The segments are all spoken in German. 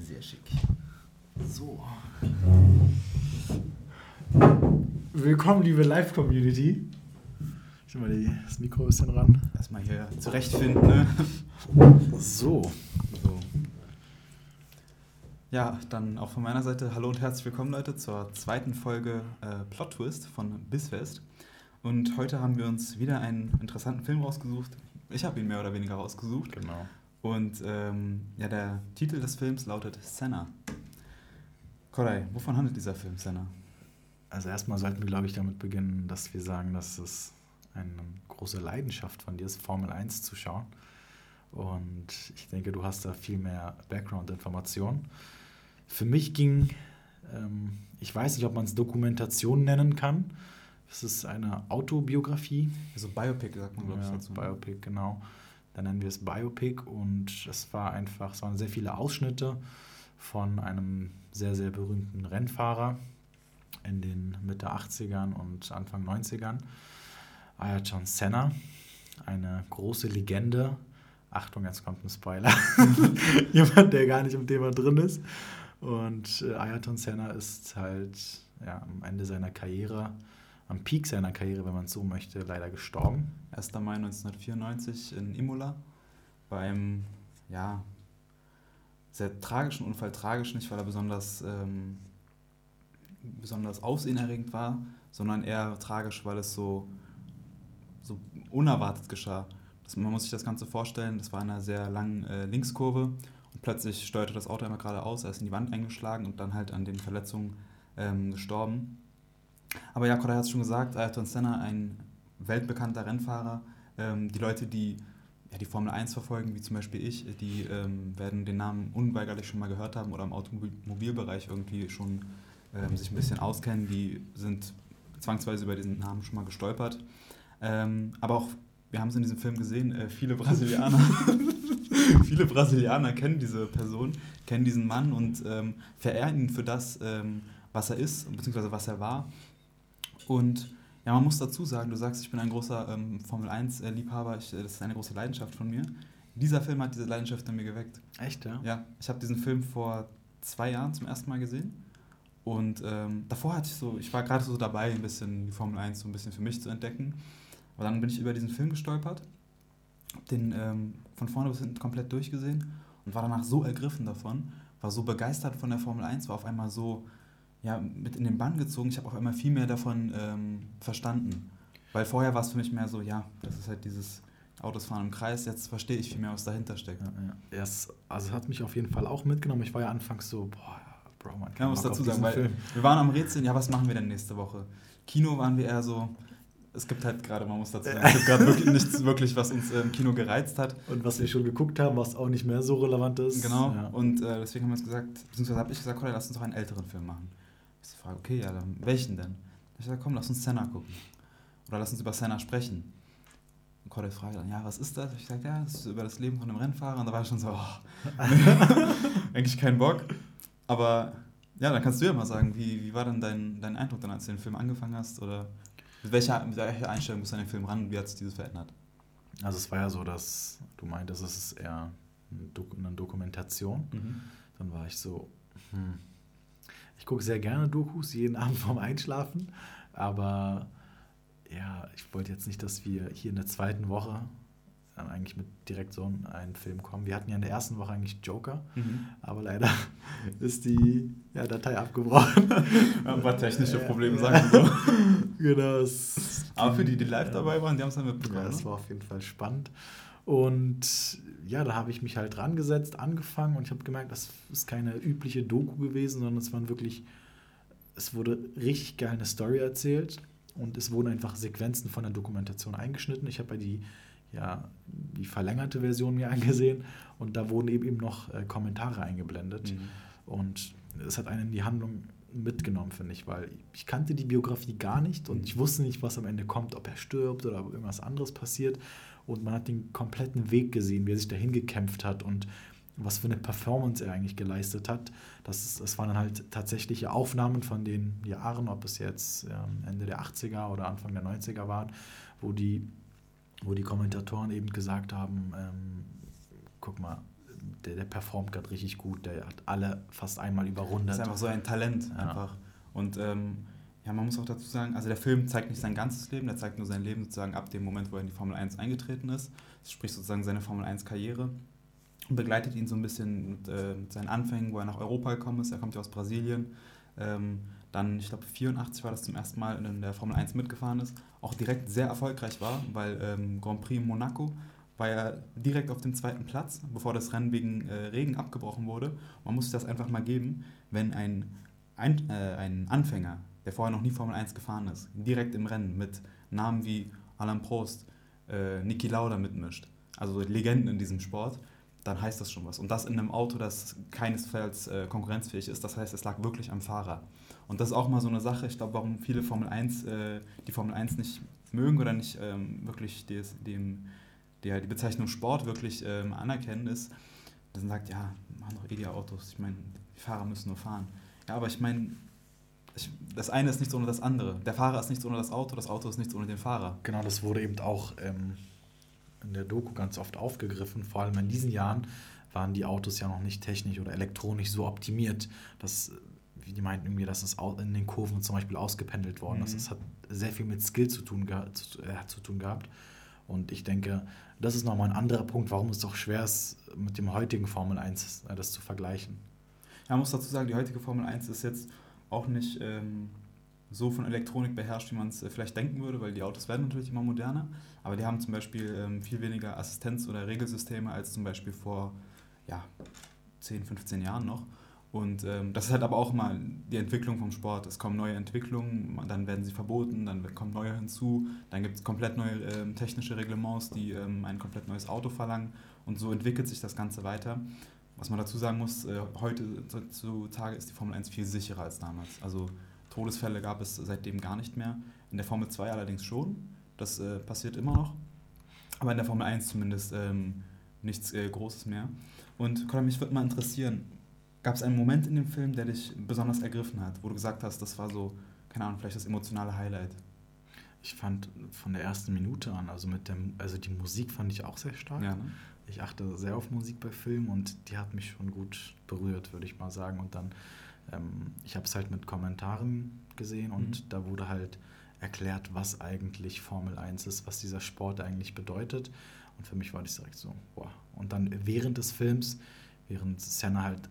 Sehr schick. So. Willkommen, liebe Live-Community. Ich mal die, das Mikro ein bisschen ran. Erstmal hier zurechtfinden, ne? So. So. Ja, dann auch von meiner Seite hallo und herzlich willkommen, Leute, zur zweiten Folge äh, Plot Twist von Bissfest. Und heute haben wir uns wieder einen interessanten Film rausgesucht. Ich habe ihn mehr oder weniger rausgesucht. Genau. Und ähm, ja, der Titel des Films lautet Senna. Koray, wovon handelt dieser Film, Senna? Also erstmal sollten wir, glaube ich, damit beginnen, dass wir sagen, dass es eine große Leidenschaft von dir ist, Formel 1 zu schauen. Und ich denke, du hast da viel mehr Background-Informationen. Für mich ging, ähm, ich weiß nicht, ob man es Dokumentation nennen kann. Es ist eine Autobiografie. Also Biopic, sagt man, glaube ich, ja, dazu. Biopic, genau. Dann nennen wir es Biopic und es war einfach, es waren sehr viele Ausschnitte von einem sehr, sehr berühmten Rennfahrer in den Mitte 80ern und Anfang 90ern. Ayrton Senna, eine große Legende. Achtung, jetzt kommt ein Spoiler. Jemand, der gar nicht im Thema drin ist. Und äh, Ayrton Senna ist halt ja, am Ende seiner Karriere, am Peak seiner Karriere, wenn man es so möchte, leider gestorben. 1. Mai 1994 in Imola beim ja, sehr tragischen Unfall. Tragisch nicht, weil er besonders, ähm, besonders aufsehenerregend war, sondern eher tragisch, weil es so, so unerwartet geschah. Das, man muss sich das Ganze vorstellen, das war in einer sehr langen äh, Linkskurve und plötzlich steuerte das Auto einmal geradeaus, er ist in die Wand eingeschlagen und dann halt an den Verletzungen ähm, gestorben. Aber ja, Koray hat es schon gesagt, Ayrton Senna, ein weltbekannter Rennfahrer. Ähm, die Leute, die ja, die Formel 1 verfolgen, wie zum Beispiel ich, die ähm, werden den Namen unweigerlich schon mal gehört haben oder im Automobilbereich irgendwie schon ähm, sich ein bisschen auskennen. Die sind zwangsweise über diesen Namen schon mal gestolpert. Ähm, aber auch, wir haben es in diesem Film gesehen, äh, viele Brasilianer, viele Brasilianer kennen diese Person, kennen diesen Mann und ähm, verehren ihn für das, ähm, was er ist, beziehungsweise was er war. Und ja, man muss dazu sagen, du sagst, ich bin ein großer ähm, Formel 1-Liebhaber, das ist eine große Leidenschaft von mir. Dieser Film hat diese Leidenschaft in mir geweckt. Echt, ja? Ja, ich habe diesen Film vor zwei Jahren zum ersten Mal gesehen. Und ähm, davor hatte ich so, ich war gerade so dabei, ein bisschen die Formel 1 so ein bisschen für mich zu entdecken. Aber dann bin ich über diesen Film gestolpert, den ähm, von vorne bis hinten komplett durchgesehen und war danach so ergriffen davon, war so begeistert von der Formel 1, war auf einmal so, ja, mit in den Bann gezogen. Ich habe auch immer viel mehr davon ähm, verstanden. Weil vorher war es für mich mehr so, ja, das ist halt dieses Autos fahren im Kreis. Jetzt verstehe ich viel mehr, was dahinter steckt. Ja, ja. Es, also hat mich auf jeden Fall auch mitgenommen. Ich war ja anfangs so, boah, Bro, man kann ja, was dazu sagen, weil Film. wir waren am Rätseln, ja, was machen wir denn nächste Woche? Kino waren wir eher so, es gibt halt gerade, man muss dazu sagen, es gibt gerade wirklich nichts wirklich, was uns im Kino gereizt hat. Und was wir schon geguckt haben, was auch nicht mehr so relevant ist. Genau, ja. und äh, deswegen haben wir uns gesagt, beziehungsweise habe ich gesagt, komm, lass uns doch einen älteren Film machen. Ich frage, okay, ja, dann welchen denn? Ich sage, komm, lass uns Senna gucken. Oder lass uns über Senna sprechen. Und Corday fragt dann, ja, was ist das? Ich sage, ja, das ist über das Leben von einem Rennfahrer. Und da war ich schon so, oh, eigentlich kein Bock. Aber ja, dann kannst du ja mal sagen, wie, wie war denn dein, dein Eindruck dann, als du den Film angefangen hast? Oder mit welcher, mit welcher Einstellung bist du an den Film ran und wie hat sich dieses verändert? Also es war ja so, dass du meintest, es ist eher eine Dokumentation. Mhm. Dann war ich so, hm, ich gucke sehr gerne Dokus, jeden Abend vorm Einschlafen. Aber ja, ich wollte jetzt nicht, dass wir hier in der zweiten Woche dann eigentlich mit direkt so einen Film kommen. Wir hatten ja in der ersten Woche eigentlich Joker, mhm. aber leider ist die ja, Datei abgebrochen. Ein paar technische Probleme, sagen wir so. genau. Aber für die, die live dabei waren, die haben es dann mitbekommen. Ja, das ne? war auf jeden Fall spannend. Und ja, da habe ich mich halt dran gesetzt, angefangen und ich habe gemerkt, das ist keine übliche Doku gewesen, sondern es waren wirklich, es wurde richtig geil eine Story erzählt und es wurden einfach Sequenzen von der Dokumentation eingeschnitten. Ich habe bei die, ja, die verlängerte Version mir angesehen und da wurden eben noch äh, Kommentare eingeblendet mhm. und es hat einen in die Handlung mitgenommen, finde ich, weil ich kannte die Biografie gar nicht und ich wusste nicht, was am Ende kommt, ob er stirbt oder ob irgendwas anderes passiert und man hat den kompletten Weg gesehen, wie er sich dahin gekämpft hat und was für eine Performance er eigentlich geleistet hat. Das, das waren dann halt tatsächliche Aufnahmen von den Jahren, ob es jetzt ähm, Ende der 80er oder Anfang der 90er waren, wo die, wo die Kommentatoren eben gesagt haben, ähm, guck mal, der, der performt gerade richtig gut. Der hat alle fast einmal überrundet. Das ist einfach so ein Talent ja. einfach. Und ähm, ja, man muss auch dazu sagen, also der Film zeigt nicht sein ganzes Leben, der zeigt nur sein Leben sozusagen ab dem Moment, wo er in die Formel 1 eingetreten ist. Das spricht sozusagen seine Formel 1-Karriere und begleitet ihn so ein bisschen mit, äh, mit, seinen Anfängen, wo er nach Europa gekommen ist. Er kommt ja aus Brasilien. Ähm, dann, ich glaube, 84 war das zum ersten Mal in der Formel 1 mitgefahren ist. Auch direkt sehr erfolgreich war, weil ähm, Grand Prix Monaco war er direkt auf dem zweiten Platz, bevor das Rennen wegen äh, Regen abgebrochen wurde. Man muss sich das einfach mal geben, wenn ein, ein, äh, ein Anfänger der vorher noch nie Formel 1 gefahren ist, direkt im Rennen mit Namen wie Alain Prost, äh, Niki Lauda mitmischt, also Legenden in diesem Sport, dann heißt das schon was. Und das in einem Auto, das keinesfalls äh, konkurrenzfähig ist, das heißt, es lag wirklich am Fahrer. Und das ist auch mal so eine Sache, ich glaube, warum viele Formel 1, äh, die Formel 1 nicht mögen oder nicht ähm, wirklich des, dem, der, die Bezeichnung Sport wirklich ähm, anerkennen, ist, dass man sagt, ja, machen doch eh die Autos, ich meine, die Fahrer müssen nur fahren. Ja, aber ich meine, ich, das eine ist nichts ohne das andere. Der Fahrer ist nichts ohne das Auto, das Auto ist nichts ohne den Fahrer. Genau, das wurde eben auch ähm, in der Doku ganz oft aufgegriffen. Vor allem in diesen Jahren waren die Autos ja noch nicht technisch oder elektronisch so optimiert, dass, wie die meinten irgendwie, dass es in den Kurven zum Beispiel ausgependelt worden ist. Mhm. Das hat sehr viel mit Skill zu tun, zu, äh, zu tun gehabt. Und ich denke, das ist nochmal ein anderer Punkt, warum es doch schwer ist, mit dem heutigen Formel 1 äh, das zu vergleichen. Ja, man muss dazu sagen, die heutige Formel 1 ist jetzt auch nicht ähm, so von Elektronik beherrscht, wie man es äh, vielleicht denken würde, weil die Autos werden natürlich immer moderner, aber die haben zum Beispiel ähm, viel weniger Assistenz- oder Regelsysteme als zum Beispiel vor ja, 10, 15 Jahren noch. Und ähm, das ist halt aber auch mal die Entwicklung vom Sport. Es kommen neue Entwicklungen, dann werden sie verboten, dann kommen neue hinzu, dann gibt es komplett neue ähm, technische Reglements, die ähm, ein komplett neues Auto verlangen. Und so entwickelt sich das Ganze weiter. Was man dazu sagen muss, äh, heutzutage ist die Formel 1 viel sicherer als damals. Also Todesfälle gab es seitdem gar nicht mehr. In der Formel 2 allerdings schon. Das äh, passiert immer noch. Aber in der Formel 1 zumindest ähm, nichts äh, Großes mehr. Und Colin, mich würde mal interessieren, gab es einen Moment in dem Film, der dich besonders ergriffen hat, wo du gesagt hast, das war so, keine Ahnung, vielleicht das emotionale Highlight? Ich fand von der ersten Minute an, also mit dem, also die Musik fand ich auch sehr stark. Ja, ne? Ich achte sehr auf Musik bei Filmen und die hat mich schon gut berührt, würde ich mal sagen. Und dann, ähm, ich habe es halt mit Kommentaren gesehen und mhm. da wurde halt erklärt, was eigentlich Formel 1 ist, was dieser Sport eigentlich bedeutet. Und für mich war das direkt so, boah. Und dann während des Films, während Senna halt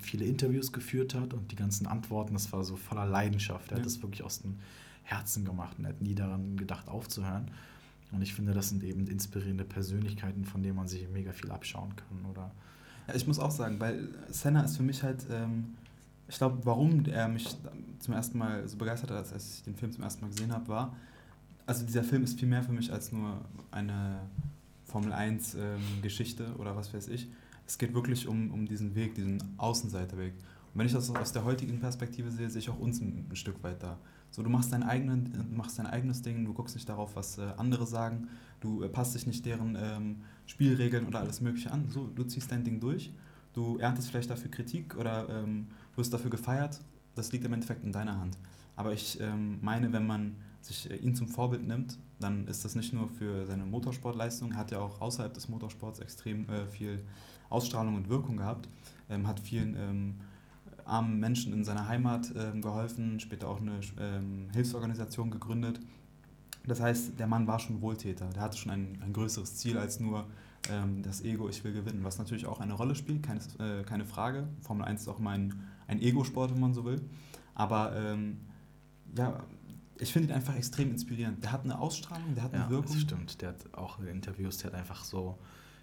viele Interviews geführt hat und die ganzen Antworten, das war so voller Leidenschaft. Er ja. hat das wirklich aus dem Herzen gemacht und er hat nie daran gedacht, aufzuhören. Und ich finde, das sind eben inspirierende Persönlichkeiten, von denen man sich mega viel abschauen kann, oder? Ich muss auch sagen, weil Senna ist für mich halt, ähm, ich glaube, warum er mich zum ersten Mal so begeistert hat, als ich den Film zum ersten Mal gesehen habe, war, also dieser Film ist viel mehr für mich als nur eine Formel 1 ähm, Geschichte oder was weiß ich. Es geht wirklich um, um diesen Weg, diesen Außenseiterweg. Und wenn ich das aus der heutigen Perspektive sehe, sehe ich auch uns ein, ein Stück weit da. So, du machst dein, eigenen, machst dein eigenes Ding, du guckst nicht darauf, was äh, andere sagen, du äh, passt dich nicht deren ähm, Spielregeln oder alles Mögliche an. So, du ziehst dein Ding durch, du erntest vielleicht dafür Kritik oder ähm, wirst dafür gefeiert. Das liegt im Endeffekt in deiner Hand. Aber ich ähm, meine, wenn man sich äh, ihn zum Vorbild nimmt, dann ist das nicht nur für seine Motorsportleistung, er hat ja auch außerhalb des Motorsports extrem äh, viel Ausstrahlung und Wirkung gehabt, ähm, hat vielen ähm, armen Menschen in seiner Heimat ähm, geholfen, später auch eine ähm, Hilfsorganisation gegründet. Das heißt, der Mann war schon Wohltäter, der hatte schon ein, ein größeres Ziel als nur ähm, das Ego, ich will gewinnen, was natürlich auch eine Rolle spielt, keine, äh, keine Frage. Formel 1 ist auch mein, ein Ego-Sport, wenn man so will. Aber ähm, ja, ich finde ihn einfach extrem inspirierend. Der hat eine Ausstrahlung, der hat eine ja, Wirkung. Das stimmt, der hat auch Interviews, der hat einfach so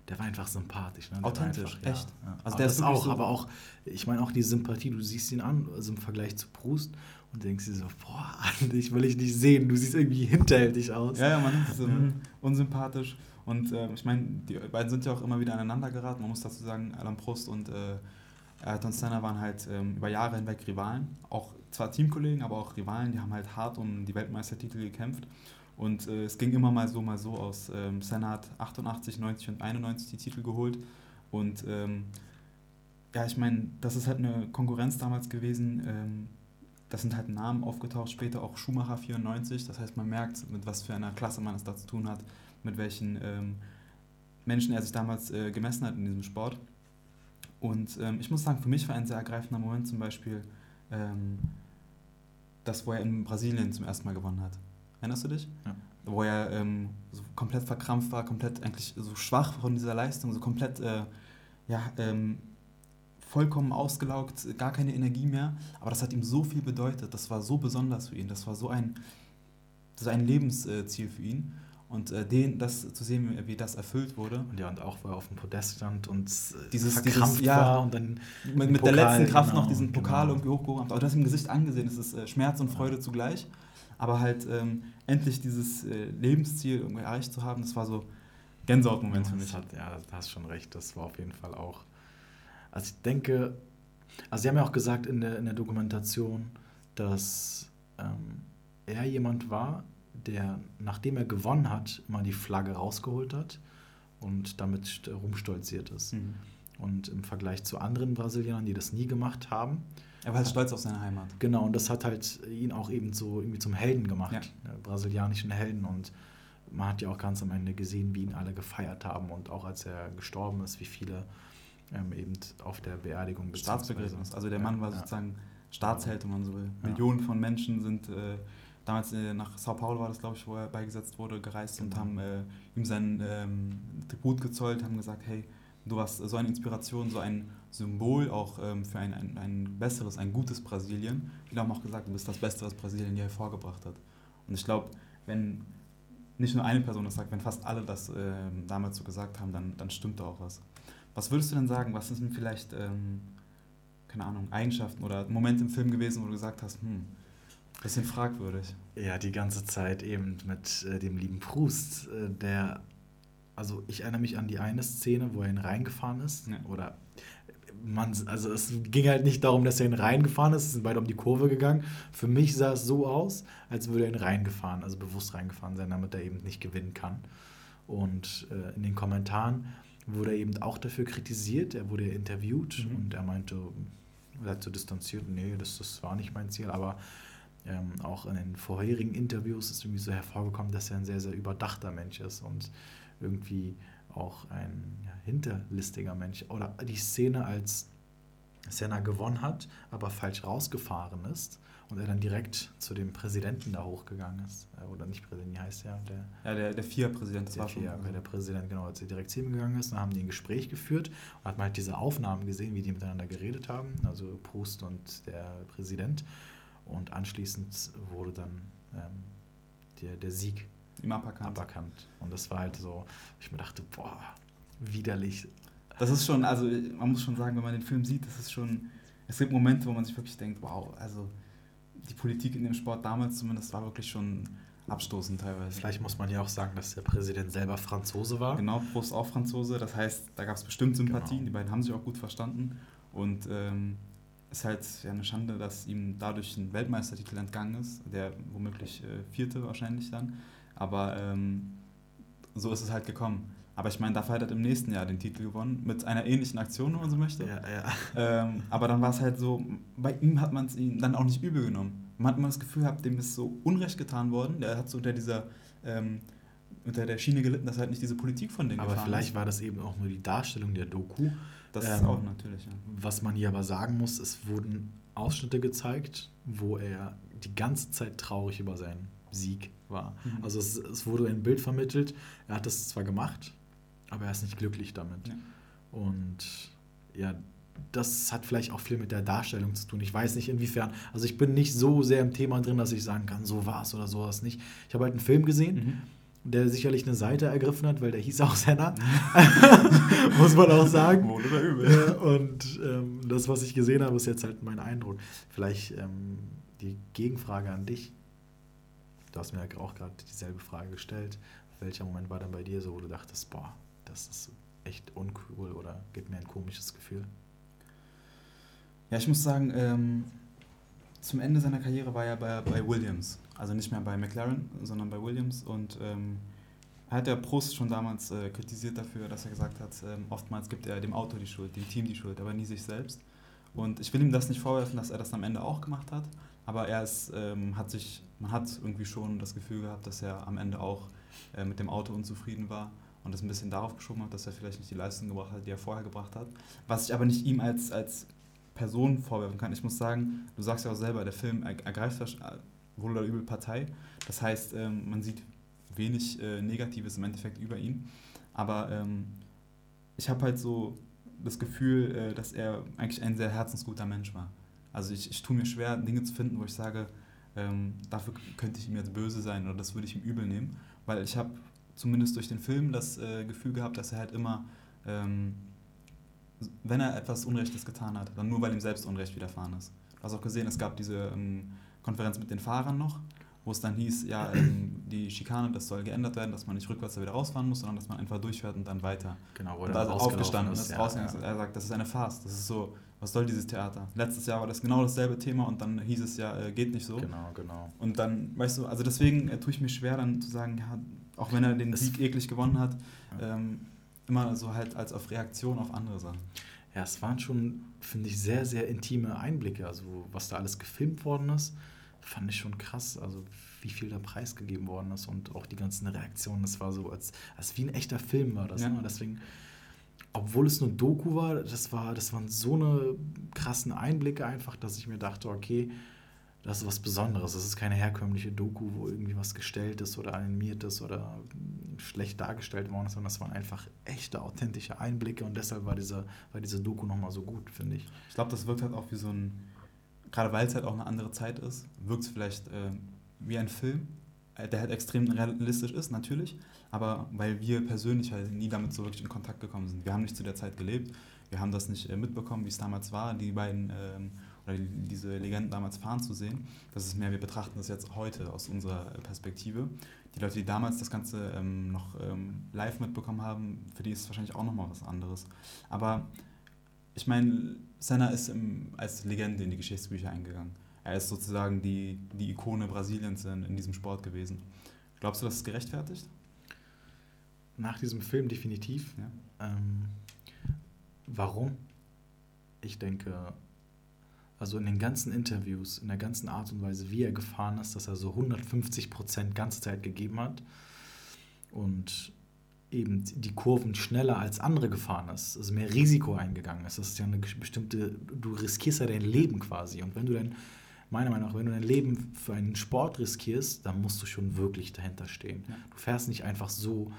der war einfach sympathisch. Ne? Authentisch, einfach, echt. Ja, ja. Also der das ist auch, so aber auch, ich meine auch die Sympathie, du siehst ihn an, also im Vergleich zu Proust und denkst dir so, boah, dich will ich nicht sehen, du siehst irgendwie hinterhältig aus. Ja, ja, man ist so mhm. unsympathisch und äh, ich meine, die beiden sind ja auch immer wieder aneinander geraten, man muss dazu sagen, Alan Prost und äh, Ayrton Senna waren halt ähm, über Jahre hinweg Rivalen, auch zwar Teamkollegen, aber auch Rivalen, die haben halt hart um die Weltmeistertitel gekämpft und äh, es ging immer mal so, mal so aus. Ähm, Senna hat 88, 90 und 91 die Titel geholt. Und ähm, ja, ich meine, das ist halt eine Konkurrenz damals gewesen. Ähm, das sind halt Namen aufgetaucht, später auch Schumacher 94. Das heißt, man merkt, mit was für einer Klasse man es da zu tun hat, mit welchen ähm, Menschen er sich damals äh, gemessen hat in diesem Sport. Und ähm, ich muss sagen, für mich war ein sehr ergreifender Moment zum Beispiel ähm, das, wo er in Brasilien zum ersten Mal gewonnen hat. Erinnerst du dich? Ja. Wo er ähm, so komplett verkrampft war, komplett eigentlich so schwach von dieser Leistung, so komplett äh, ja, ähm, vollkommen ausgelaugt, gar keine Energie mehr. Aber das hat ihm so viel bedeutet. Das war so besonders für ihn. Das war so ein, so ein Lebensziel für ihn. Und äh, den, das zu sehen, wie das erfüllt wurde. Und ja, und auch, wo er auf dem Podest stand und äh, dieses, verkrampft dieses, ja, war und dann mit, mit Pokal, der letzten Kraft genau, noch diesen Pokal genau. irgendwie hochgehoben. Aber du hast im Gesicht angesehen, es ist äh, Schmerz und Freude zugleich. Aber halt ähm, endlich dieses äh, Lebensziel irgendwie erreicht zu haben, das war so Gänsehautmoment für mich. Hat, ja, da hast schon recht. Das war auf jeden Fall auch. Also ich denke, also sie haben ja auch gesagt in der, in der Dokumentation, dass ähm, er jemand war, der, nachdem er gewonnen hat, immer die Flagge rausgeholt hat und damit st- rumstolziert ist. Mhm. Und im Vergleich zu anderen Brasilianern, die das nie gemacht haben, Er war halt stolz auf seine Heimat. Genau, und das hat halt ihn auch eben so irgendwie zum Helden gemacht, Ja. brasilianischen Helden. Und man hat ja auch ganz am Ende gesehen, wie ihn alle gefeiert haben und auch als er gestorben ist, wie viele ähm, eben auf der Beerdigung Staatsbegräbnis. Also der Mann war ja. sozusagen Staatsheld, wenn man so will. Ja. Millionen von Menschen sind äh, damals äh, nach Sao Paulo war das, glaube ich, wo er beigesetzt wurde, gereist und Genau. haben äh, ihm seinen ähm, Tribut gezollt, haben gesagt, hey, du warst so eine Inspiration, so ein Symbol auch ähm, für ein, ein, ein besseres, ein gutes Brasilien. Viele haben auch gesagt, du bist das Beste, was Brasilien je hervorgebracht hat. Und ich glaube, wenn nicht nur eine Person das sagt, wenn fast alle das ähm, damals so gesagt haben, dann, dann stimmt da auch was. Was würdest du denn sagen, was sind vielleicht, ähm, keine Ahnung, Eigenschaften oder Momente im Film gewesen, wo du gesagt hast, hm, bisschen fragwürdig. Ja, die ganze Zeit eben mit äh, dem lieben Proust, äh, der, also ich erinnere mich an die eine Szene, wo er ihn reingefahren ist. Ja. Oder man, also es ging halt nicht darum, dass er ihn reingefahren ist, es sind beide um die Kurve gegangen. Für mich sah es so aus, als würde er ihn reingefahren, also bewusst reingefahren sein, damit er eben nicht gewinnen kann. Und äh, in den Kommentaren wurde er eben auch dafür kritisiert, er wurde interviewt Mhm. und er meinte, er hat so distanziert, nee, das, das war nicht mein Ziel, aber ähm, auch in den vorherigen Interviews ist irgendwie so hervorgekommen, dass er ein sehr, sehr überdachter Mensch ist und irgendwie auch ein ja, hinterlistiger Mensch. Oder die Szene, als Senna gewonnen hat, aber falsch rausgefahren ist und er dann direkt zu dem Präsidenten da hochgegangen ist. Äh, Oder nicht Präsident, wie heißt der? Der, Ja, der, der FIA-Präsident, das der, war schon. der Präsident, genau, als er direkt zu ihm gegangen ist, dann haben die ein Gespräch geführt und hat man halt diese Aufnahmen gesehen, wie die miteinander geredet haben, also Proust und der Präsident. Und anschließend wurde dann ähm, der, der Sieg Im aberkannt. aberkannt. Und das war halt so, ich mir dachte, boah, widerlich. Das ist schon, also man muss schon sagen, wenn man den Film sieht, das ist schon, es gibt Momente, wo man sich wirklich denkt, wow, also die Politik in dem Sport damals zumindest war wirklich schon abstoßend teilweise. Vielleicht muss man ja auch sagen, dass der Präsident selber Franzose war. Genau, Prost auch Franzose, das heißt, da gab es bestimmt Sympathien, Genau. die beiden haben sich auch gut verstanden und ähm, es ist halt ja eine Schande, dass ihm dadurch ein Weltmeistertitel entgangen ist, der womöglich äh, vierte wahrscheinlich dann, aber ähm, so ist es halt gekommen. Aber ich meine, dafür hat er im nächsten Jahr den Titel gewonnen, mit einer ähnlichen Aktion, wenn man so möchte. Ja, ja. Ähm, aber dann war es halt so, bei ihm hat man es ihm dann auch nicht übel genommen. Man hat immer das Gefühl gehabt, dem ist so Unrecht getan worden. Der hat so unter dieser, ähm, unter der Schiene gelitten, dass halt nicht diese Politik von denen Aber vielleicht ist. war das eben auch nur die Darstellung der Doku. Das ist ähm, auch natürlich, ja. Was man hier aber sagen muss, es wurden Ausschnitte gezeigt, wo er die ganze Zeit traurig über seinen Sieg war. Mhm. Also es, es wurde ein Bild vermittelt, er hat es zwar gemacht, aber er ist nicht glücklich damit. Ja. Und ja, das hat vielleicht auch viel mit der Darstellung zu tun. Ich weiß nicht inwiefern. Also ich bin nicht so sehr im Thema drin, dass ich sagen kann, so war es oder so war es nicht. Ich habe halt einen Film gesehen, Mhm. der sicherlich eine Seite ergriffen hat, weil der hieß auch Senna. Muss man auch sagen. Wohl oder übel. Und ähm, das, was ich gesehen habe, ist jetzt halt mein Eindruck. Vielleicht ähm, die Gegenfrage an dich. Du hast mir ja auch gerade dieselbe Frage gestellt. Welcher Moment war dann bei dir so, wo du dachtest, boah, das ist echt uncool oder gibt mir ein komisches Gefühl? Ja, ich muss sagen, ähm, zum Ende seiner Karriere war er bei, bei Williams. Also nicht mehr bei McLaren, sondern bei Williams. Und ähm, hat ja Prost schon damals äh, kritisiert dafür, dass er gesagt hat, ähm, oftmals gibt er dem Auto die Schuld, dem Team die Schuld, aber nie sich selbst. Und ich will ihm das nicht vorwerfen, dass er das am Ende auch gemacht hat. Aber er ist, ähm, hat sich, man hat irgendwie schon das Gefühl gehabt, dass er am Ende auch äh, mit dem Auto unzufrieden war und das ein bisschen darauf geschoben hat, dass er vielleicht nicht die Leistung gebracht hat, die er vorher gebracht hat. Was ich aber nicht ihm als, als Person vorwerfen kann. Ich muss sagen, du sagst ja auch selber, der Film ergreift wohl oder übel Partei. Das heißt, ähm, man sieht wenig äh, Negatives im Endeffekt über ihn. Aber ähm, ich habe halt so das Gefühl, äh, dass er eigentlich ein sehr herzensguter Mensch war. Also ich, ich tue mir schwer, Dinge zu finden, wo ich sage, ähm, dafür könnte ich ihm jetzt böse sein oder das würde ich ihm übel nehmen. Weil ich habe zumindest durch den Film das äh, Gefühl gehabt, dass er halt immer, ähm, wenn er etwas Unrechtes getan hat, dann nur weil ihm selbst Unrecht widerfahren ist. Du hast auch gesehen, es gab diese ähm, Konferenz mit den Fahrern noch, wo es dann hieß, ja, ähm, die Schikane, das soll geändert werden, dass man nicht rückwärts da wieder rausfahren muss, sondern dass man einfach durchfährt und dann weiter. Genau, wo er also aufgestanden ist, ja, ja. er sagt, das ist eine Farce, das ist so, was soll dieses Theater? Letztes Jahr war das genau dasselbe Thema und dann hieß es ja, äh, geht nicht so. Genau, genau. Und dann, weißt du, also deswegen äh, tue ich mir schwer dann zu sagen, ja, auch wenn er den Sieg eklig gewonnen hat, ähm, immer so halt als auf Reaktion auf andere Sachen. Ja, es waren schon, finde ich, sehr, sehr intime Einblicke. Also was da alles gefilmt worden ist, fand ich schon krass. Also wie viel da preisgegeben worden ist und auch die ganzen Reaktionen. Das war so, als, als wie ein echter Film war das. Ja. Ne? Deswegen, obwohl es nur Doku war, das war, das waren so eine krassen Einblicke einfach, dass ich mir dachte, okay, das ist was Besonderes. Das ist keine herkömmliche Doku, wo irgendwie was gestellt ist oder animiert ist oder schlecht dargestellt worden ist, sondern das waren einfach echte, authentische Einblicke und deshalb war diese, war diese Doku nochmal so gut, finde ich. Ich glaube, das wirkt halt auch wie so ein, gerade weil es halt auch eine andere Zeit ist, wirkt es vielleicht äh, wie ein Film, der halt extrem realistisch ist, natürlich, aber weil wir persönlich halt nie damit so wirklich in Kontakt gekommen sind. Wir haben nicht zu der Zeit gelebt, wir haben das nicht äh, mitbekommen, wie es damals war, die beiden ähm, oder diese Legenden damals fahren zu sehen. Das ist mehr, wir betrachten das jetzt heute aus unserer Perspektive. Die Leute, die damals das Ganze ähm, noch ähm, live mitbekommen haben, für die ist es wahrscheinlich auch nochmal was anderes. Aber ich meine, Senna ist im, als Legende in die Geschichtsbücher eingegangen. Er ist sozusagen die, die Ikone Brasiliens in, in diesem Sport gewesen. Glaubst du, das ist gerechtfertigt? Nach diesem Film definitiv. Ja. Ähm, warum? Ich denke, also in den ganzen Interviews, in der ganzen Art und Weise, wie er gefahren ist, dass er so 150 Prozent ganze Zeit gegeben hat und eben die Kurven schneller als andere gefahren ist, also mehr Risiko eingegangen ist. Das ist ja eine bestimmte, du riskierst ja dein Leben quasi. Und wenn du dann, meiner Meinung nach, wenn du dein Leben für einen Sport riskierst, dann musst du schon wirklich dahinter stehen. Ja. Du fährst nicht einfach so,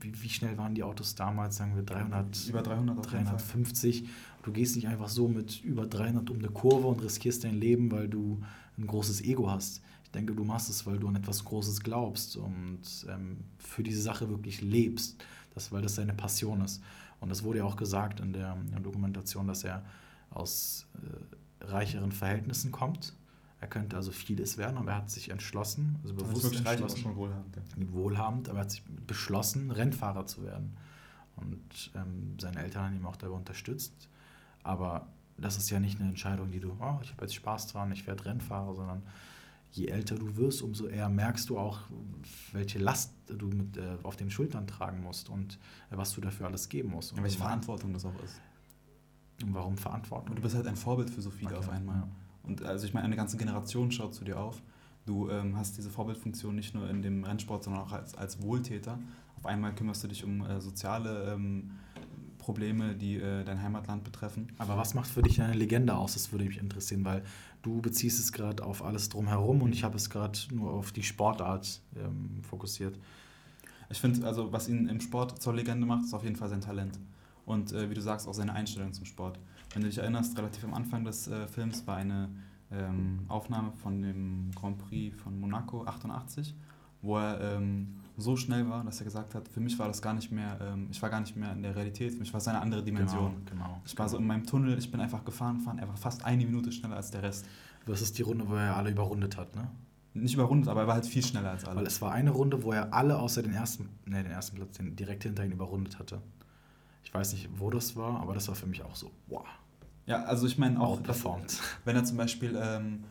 wie, wie, schnell waren die Autos damals, sagen wir 300, über 300 350. Du gehst nicht einfach so mit über 300 um eine Kurve und riskierst dein Leben, weil du ein großes Ego hast. Ich denke, du machst es, weil du an etwas Großes glaubst und ähm, für diese Sache wirklich lebst, das, weil das deine Passion ist. Und das wurde ja auch gesagt in der, in der Dokumentation, dass er aus äh, reicheren Verhältnissen kommt. Er könnte also vieles werden, aber er hat sich entschlossen, also bewusst entschlossen, schon wohlhabend, ja. wohlhabend, aber er hat sich beschlossen, Rennfahrer zu werden. Und ähm, seine Eltern haben ihn auch dabei unterstützt. Aber das ist ja nicht eine Entscheidung, die du, oh, ich habe jetzt Spaß dran, ich werde Rennfahrer, sondern je älter du wirst, umso eher merkst du auch, welche Last du mit, äh, auf den Schultern tragen musst und äh, was du dafür alles geben musst. Und welche Verantwortung das auch ist. Und warum Verantwortung? Und du bist halt ein Vorbild für so viele okay, auf einmal. Ja. Und also ich meine, eine ganze Generation schaut zu dir auf. Du ähm, hast diese Vorbildfunktion nicht nur in dem Rennsport, sondern auch als, als Wohltäter. Auf einmal kümmerst du dich um äh, soziale ähm, Probleme, die äh, dein Heimatland betreffen. Aber was macht für dich eine Legende aus? Das würde mich interessieren, weil du beziehst es gerade auf alles drumherum und ich habe es gerade nur auf die Sportart ähm, fokussiert. Ich finde, also was ihn im Sport zur Legende macht, ist auf jeden Fall sein Talent. Und äh, wie du sagst, auch seine Einstellung zum Sport. Wenn du dich erinnerst, relativ am Anfang des äh, Films war eine ähm, Aufnahme von dem Grand Prix von Monaco 88, wo er ähm, so schnell war, dass er gesagt hat, für mich war das gar nicht mehr, ähm, ich war gar nicht mehr in der Realität, für mich war es eine andere Dimension. Genau, genau. Ich war so in meinem Tunnel, ich bin einfach gefahren, fahren, er war fast eine Minute schneller als der Rest. Das ist die Runde, wo er alle überrundet hat, ne? Nicht überrundet, aber er war halt viel schneller als alle. Weil es war eine Runde, wo er alle außer den ersten, ne, den ersten Platz, den direkt hinter ihm überrundet hatte. Ich weiß nicht, wo das war, aber das war für mich auch so, wow. Ja, also ich meine auch, dass, wenn er zum Beispiel ähm,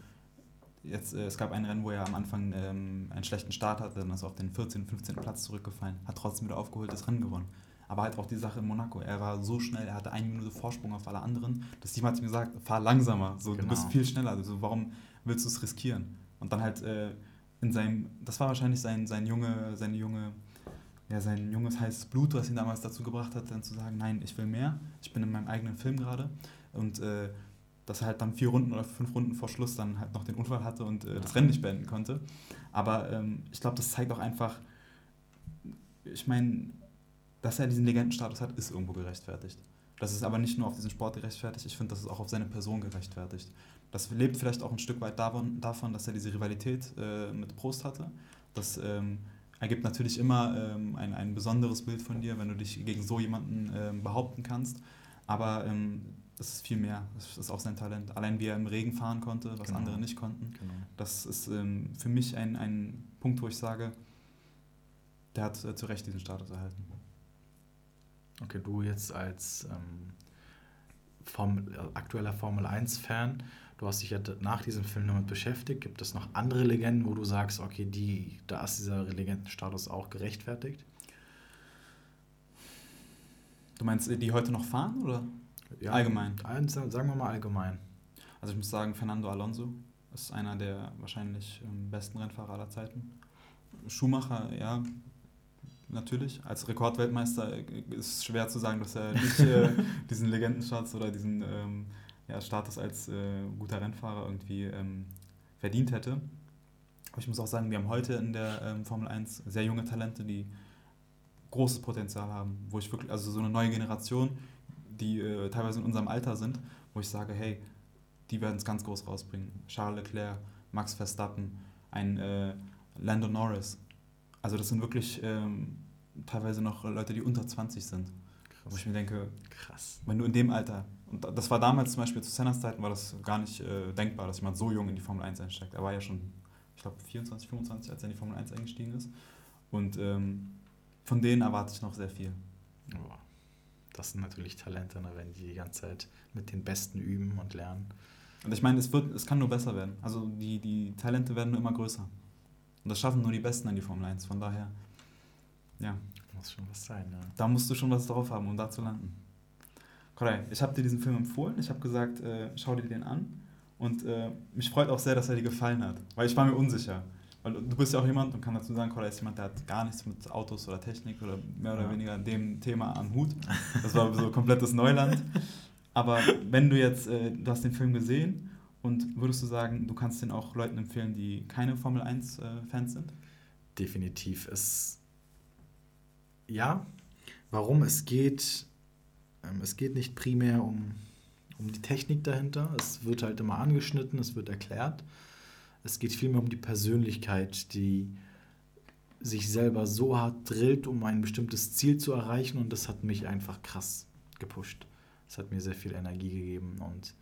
jetzt, äh, es gab ein Rennen, wo er am Anfang ähm, einen schlechten Start hatte, dann ist er auf den 14., 15. Platz zurückgefallen, hat trotzdem wieder aufgeholt, das Rennen gewonnen. Aber halt auch die Sache in Monaco. Er war so schnell, er hatte eine Minute Vorsprung auf alle anderen. Das Team hat ihm gesagt, fahr langsamer, so, genau. du bist viel schneller. Also warum willst du es riskieren? Und dann halt äh, in seinem, das war wahrscheinlich sein, sein junge, seine junge ja, sein junges heißes Blut, was ihn damals dazu gebracht hat, dann zu sagen, nein, ich will mehr, ich bin in meinem eigenen Film gerade und äh, dass er halt dann vier Runden oder fünf Runden vor Schluss dann halt noch den Unfall hatte und äh, das Rennen nicht beenden konnte. Aber ähm, ich glaube, das zeigt auch einfach, ich meine, dass er diesen Legendenstatus hat, ist irgendwo gerechtfertigt. Das ist aber nicht nur auf diesen Sport gerechtfertigt, ich finde, das ist auch auf seine Person gerechtfertigt. Das lebt vielleicht auch ein Stück weit davon, davon dass er diese Rivalität äh, mit Prost hatte. Das ähm, ergibt natürlich immer ähm, ein, ein besonderes Bild von dir, wenn du dich gegen so jemanden ähm, behaupten kannst. Aber ähm, das ist viel mehr. Das ist auch sein Talent. Allein wie er im Regen fahren konnte, was genau. andere nicht konnten. Genau. Das ist ähm, für mich ein, ein Punkt, wo ich sage, der hat äh, zu Recht diesen Status erhalten. Okay, du jetzt als ähm, Formel, äh, aktueller Formel 1-Fan, du hast dich ja nach diesem Film damit beschäftigt. Gibt es noch andere Legenden, wo du sagst, okay, die, da ist dieser Legendenstatus auch gerechtfertigt? Du meinst, die heute noch fahren oder ja, allgemein? Sagen wir mal allgemein. Also ich muss sagen, Fernando Alonso ist einer der wahrscheinlich ähm, besten Rennfahrer aller Zeiten. Schumacher, ja, natürlich. Als Rekordweltmeister äh, ist es schwer zu sagen, dass er nicht äh, diesen Legendenstatus oder diesen ähm, ja, Status als äh, guter Rennfahrer irgendwie ähm, verdient hätte. Aber ich muss auch sagen, wir haben heute in der ähm, Formel 1 sehr junge Talente, die großes Potenzial haben, wo ich wirklich, also so eine neue Generation, die äh, teilweise in unserem Alter sind, wo ich sage, hey, die werden es ganz groß rausbringen. Charles Leclerc, Max Verstappen, ein äh, Lando Norris. Also das sind wirklich ähm, teilweise noch Leute, die unter 20 sind. Wo ich mir denke, krass. Wenn du in dem Alter, und das war damals zum Beispiel zu Sennas Zeiten, war das gar nicht äh, denkbar, dass jemand so jung in die Formel 1 einsteigt. Er war ja schon, ich glaube, 24, 25, als er in die Formel 1 eingestiegen ist. Und ähm, von denen erwarte ich noch sehr viel. Oh, das sind natürlich Talente, ne, wenn die die ganze Zeit mit den Besten üben und lernen. Und ich meine, es, wird, es kann nur besser werden. Also die, die Talente werden nur immer größer. Und das schaffen nur die Besten in die Formel 1. Von daher, ja. Muss schon was sein, ja. Da musst du schon was drauf haben, um da zu landen. Koray, ich habe dir diesen Film empfohlen. Ich habe gesagt, äh, schau dir den an. Und äh, mich freut auch sehr, dass er dir gefallen hat. Weil ich war mir unsicher. Weil du bist ja auch jemand und kann dazu sagen, Koray ist jemand, der hat gar nichts mit Autos oder Technik oder mehr oder ja. weniger dem Thema am Hut. Das war so komplettes Neuland. Aber wenn du jetzt, äh, du hast den Film gesehen und würdest du sagen, du kannst den auch Leuten empfehlen, die keine Formel 1-Fans äh, sind? Definitiv. Es, ja, warum? Es geht, ähm, es geht nicht primär um, um die Technik dahinter. Es wird halt immer angeschnitten, es wird erklärt. Es geht vielmehr um die Persönlichkeit, die sich selber so hart drillt, um ein bestimmtes Ziel zu erreichen. Und das hat mich einfach krass gepusht. Es hat mir sehr viel Energie gegeben. Und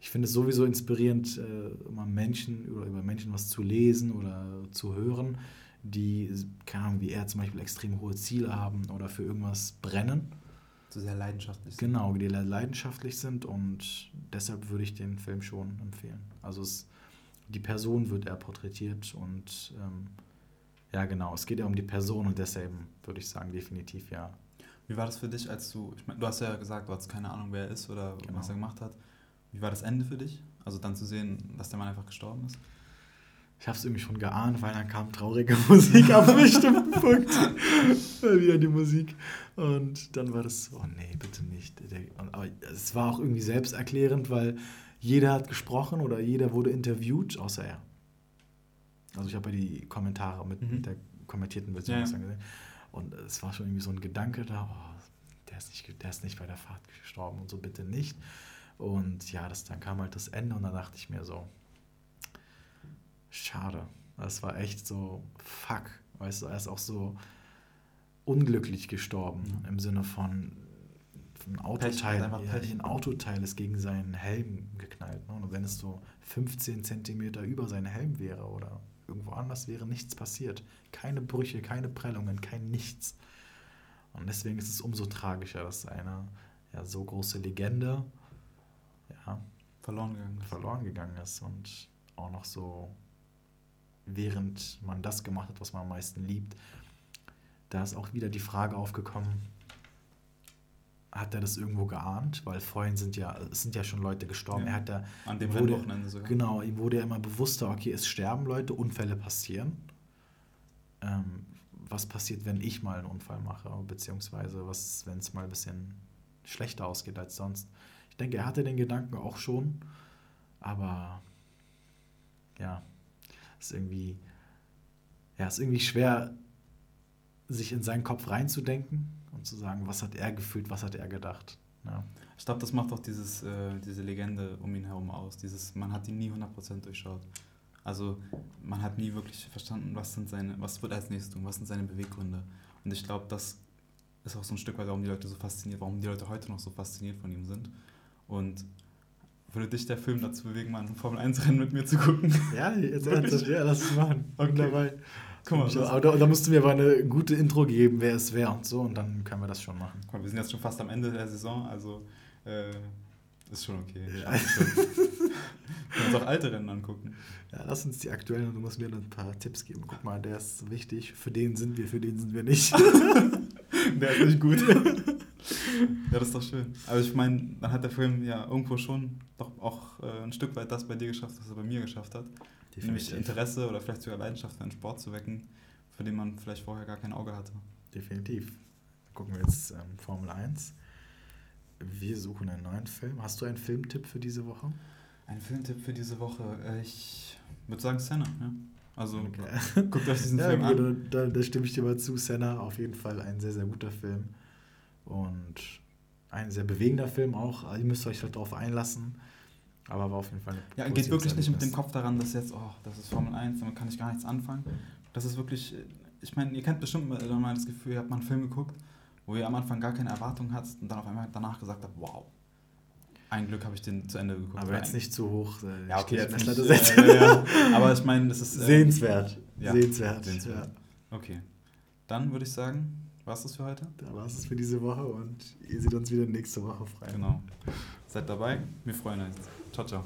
ich finde es sowieso inspirierend, äh, immer Menschen oder über Menschen was zu lesen oder zu hören, die, keine Ahnung, wie er zum Beispiel extrem hohe Ziele haben oder für irgendwas brennen. So sehr leidenschaftlich sind. Genau, die leidenschaftlich sind und deshalb würde ich den Film schon empfehlen. Also es die Person wird er porträtiert und ähm, ja, genau, es geht ja um die Person und deshalb würde ich sagen, definitiv ja. Wie war das für dich, als du, ich meine, du hast ja gesagt, du hast keine Ahnung, wer er ist oder genau. was er gemacht hat. Wie war das Ende für dich? Also dann zu sehen, dass der Mann einfach gestorben ist? Ich habe es irgendwie schon geahnt, weil dann kam traurige Musik ab einem bestimmten Punkt. Wieder die Musik. Und dann war das, oh nee, bitte nicht. Aber es war auch irgendwie selbsterklärend, weil jeder hat gesprochen oder jeder wurde interviewt, außer er. Also ich habe ja die Kommentare mit, mhm. mit der kommentierten Version ja. gesehen. Und es war schon irgendwie so ein Gedanke da, oh, der, ist nicht, der ist nicht bei der Fahrt gestorben und so, bitte nicht. Und ja, das, dann kam halt das Ende und dann dachte ich mir so, schade. Das war echt so, fuck. Weißt du, er ist auch so unglücklich gestorben mhm. im Sinne von, ein Autoteil, ja, ein Autoteil ist gegen seinen Helm geknallt. Ne? Und wenn es so 15 Zentimeter über seinen Helm wäre oder irgendwo anders wäre nichts passiert. Keine Brüche, keine Prellungen, kein Nichts. Und deswegen ist es umso tragischer, dass eine ja, so große Legende ja, verloren, gegangen ist. verloren gegangen ist und auch noch so, während man das gemacht hat, was man am meisten liebt, da ist auch wieder die Frage aufgekommen, hat er das irgendwo geahnt, weil vorhin sind ja, es sind ja schon Leute gestorben. Ja, er hat da, an dem wurde, Wochenende sogar. Genau, ihm wurde ja immer bewusster, okay, es sterben Leute, Unfälle passieren. Ähm, was passiert, wenn ich mal einen Unfall mache, beziehungsweise was, wenn es mal ein bisschen schlechter ausgeht als sonst. Ich denke, er hatte den Gedanken auch schon, aber ja, ist irgendwie, ja, ist irgendwie schwer, sich in seinen Kopf reinzudenken und zu sagen, was hat er gefühlt, was hat er gedacht. Ja. Ich glaube, das macht auch dieses, äh, diese Legende um ihn herum aus. Dieses, man hat ihn nie 100% durchschaut. Also man hat nie wirklich verstanden, was sind seine, was wird er als nächstes tun, was sind seine Beweggründe. Und ich glaube, das ist auch so ein Stück weit, warum die Leute so fasziniert, warum die Leute heute noch so fasziniert von ihm sind. Und würde dich der Film dazu bewegen, mal ein Formel-1-Rennen mit mir zu gucken? Ja, jetzt ernsthaft, ja, lass es machen. Okay. Dabei. Guck mal, aber da, da musst du mir aber eine gute Intro geben, wer es wäre und so, und dann können wir das schon machen. Guck mal, wir sind jetzt schon fast am Ende der Saison, also äh, ist schon okay. Ja. Wir können uns auch alte Rennen angucken. Ja, lass uns die aktuellen und du musst mir dann ein paar Tipps geben. Guck mal, der ist wichtig. Für den sind wir, für den sind wir nicht. Der ist nicht gut. Ja, das ist doch schön. Aber ich meine, dann hat der Film ja irgendwo schon doch auch äh, ein Stück weit das bei dir geschafft, was er bei mir geschafft hat. Nämlich Interesse oder vielleicht sogar Leidenschaft für einen Sport zu wecken, für den man vielleicht vorher gar kein Auge hatte. Definitiv. Gucken wir jetzt ähm, Formel 1. Wir suchen einen neuen Film. Hast du einen Filmtipp für diese Woche? Ein Filmtipp für diese Woche. Äh, Ich würde sagen Senna. Ja? Also Okay. guckt euch diesen Ja, Film gut, an. da, da stimme ich dir mal zu. Senna, auf jeden Fall ein sehr, sehr guter Film. Und ein sehr bewegender Film auch. Also Ihr müsst euch halt darauf einlassen. Aber war auf jeden Fall Ja, geht wirklich nicht mit dem. Kopf daran, dass jetzt, oh, das ist Formel 1, damit kann ich gar nichts anfangen. Das ist wirklich, äh, ich meine, ihr kennt bestimmt mal äh, das Gefühl, ihr habt mal einen Film geguckt, wo ihr am Anfang gar keine Erwartung hattet und dann auf einmal danach gesagt habt, wow, ein Glück habe ich den zu Ende geguckt. Aber jetzt nicht zu hoch. äh, Ja, okay, jetzt nicht, äh, Seite. ja. Aber ich meine, es ist... äh, Sehenswert. ja, Sehenswert. sehenswert. Ja. Okay, dann würde ich sagen, war's das für heute? Da war es für diese Woche und ihr seht uns wieder nächste Woche frei. Genau. Seid dabei, wir freuen uns. Ciao, ciao.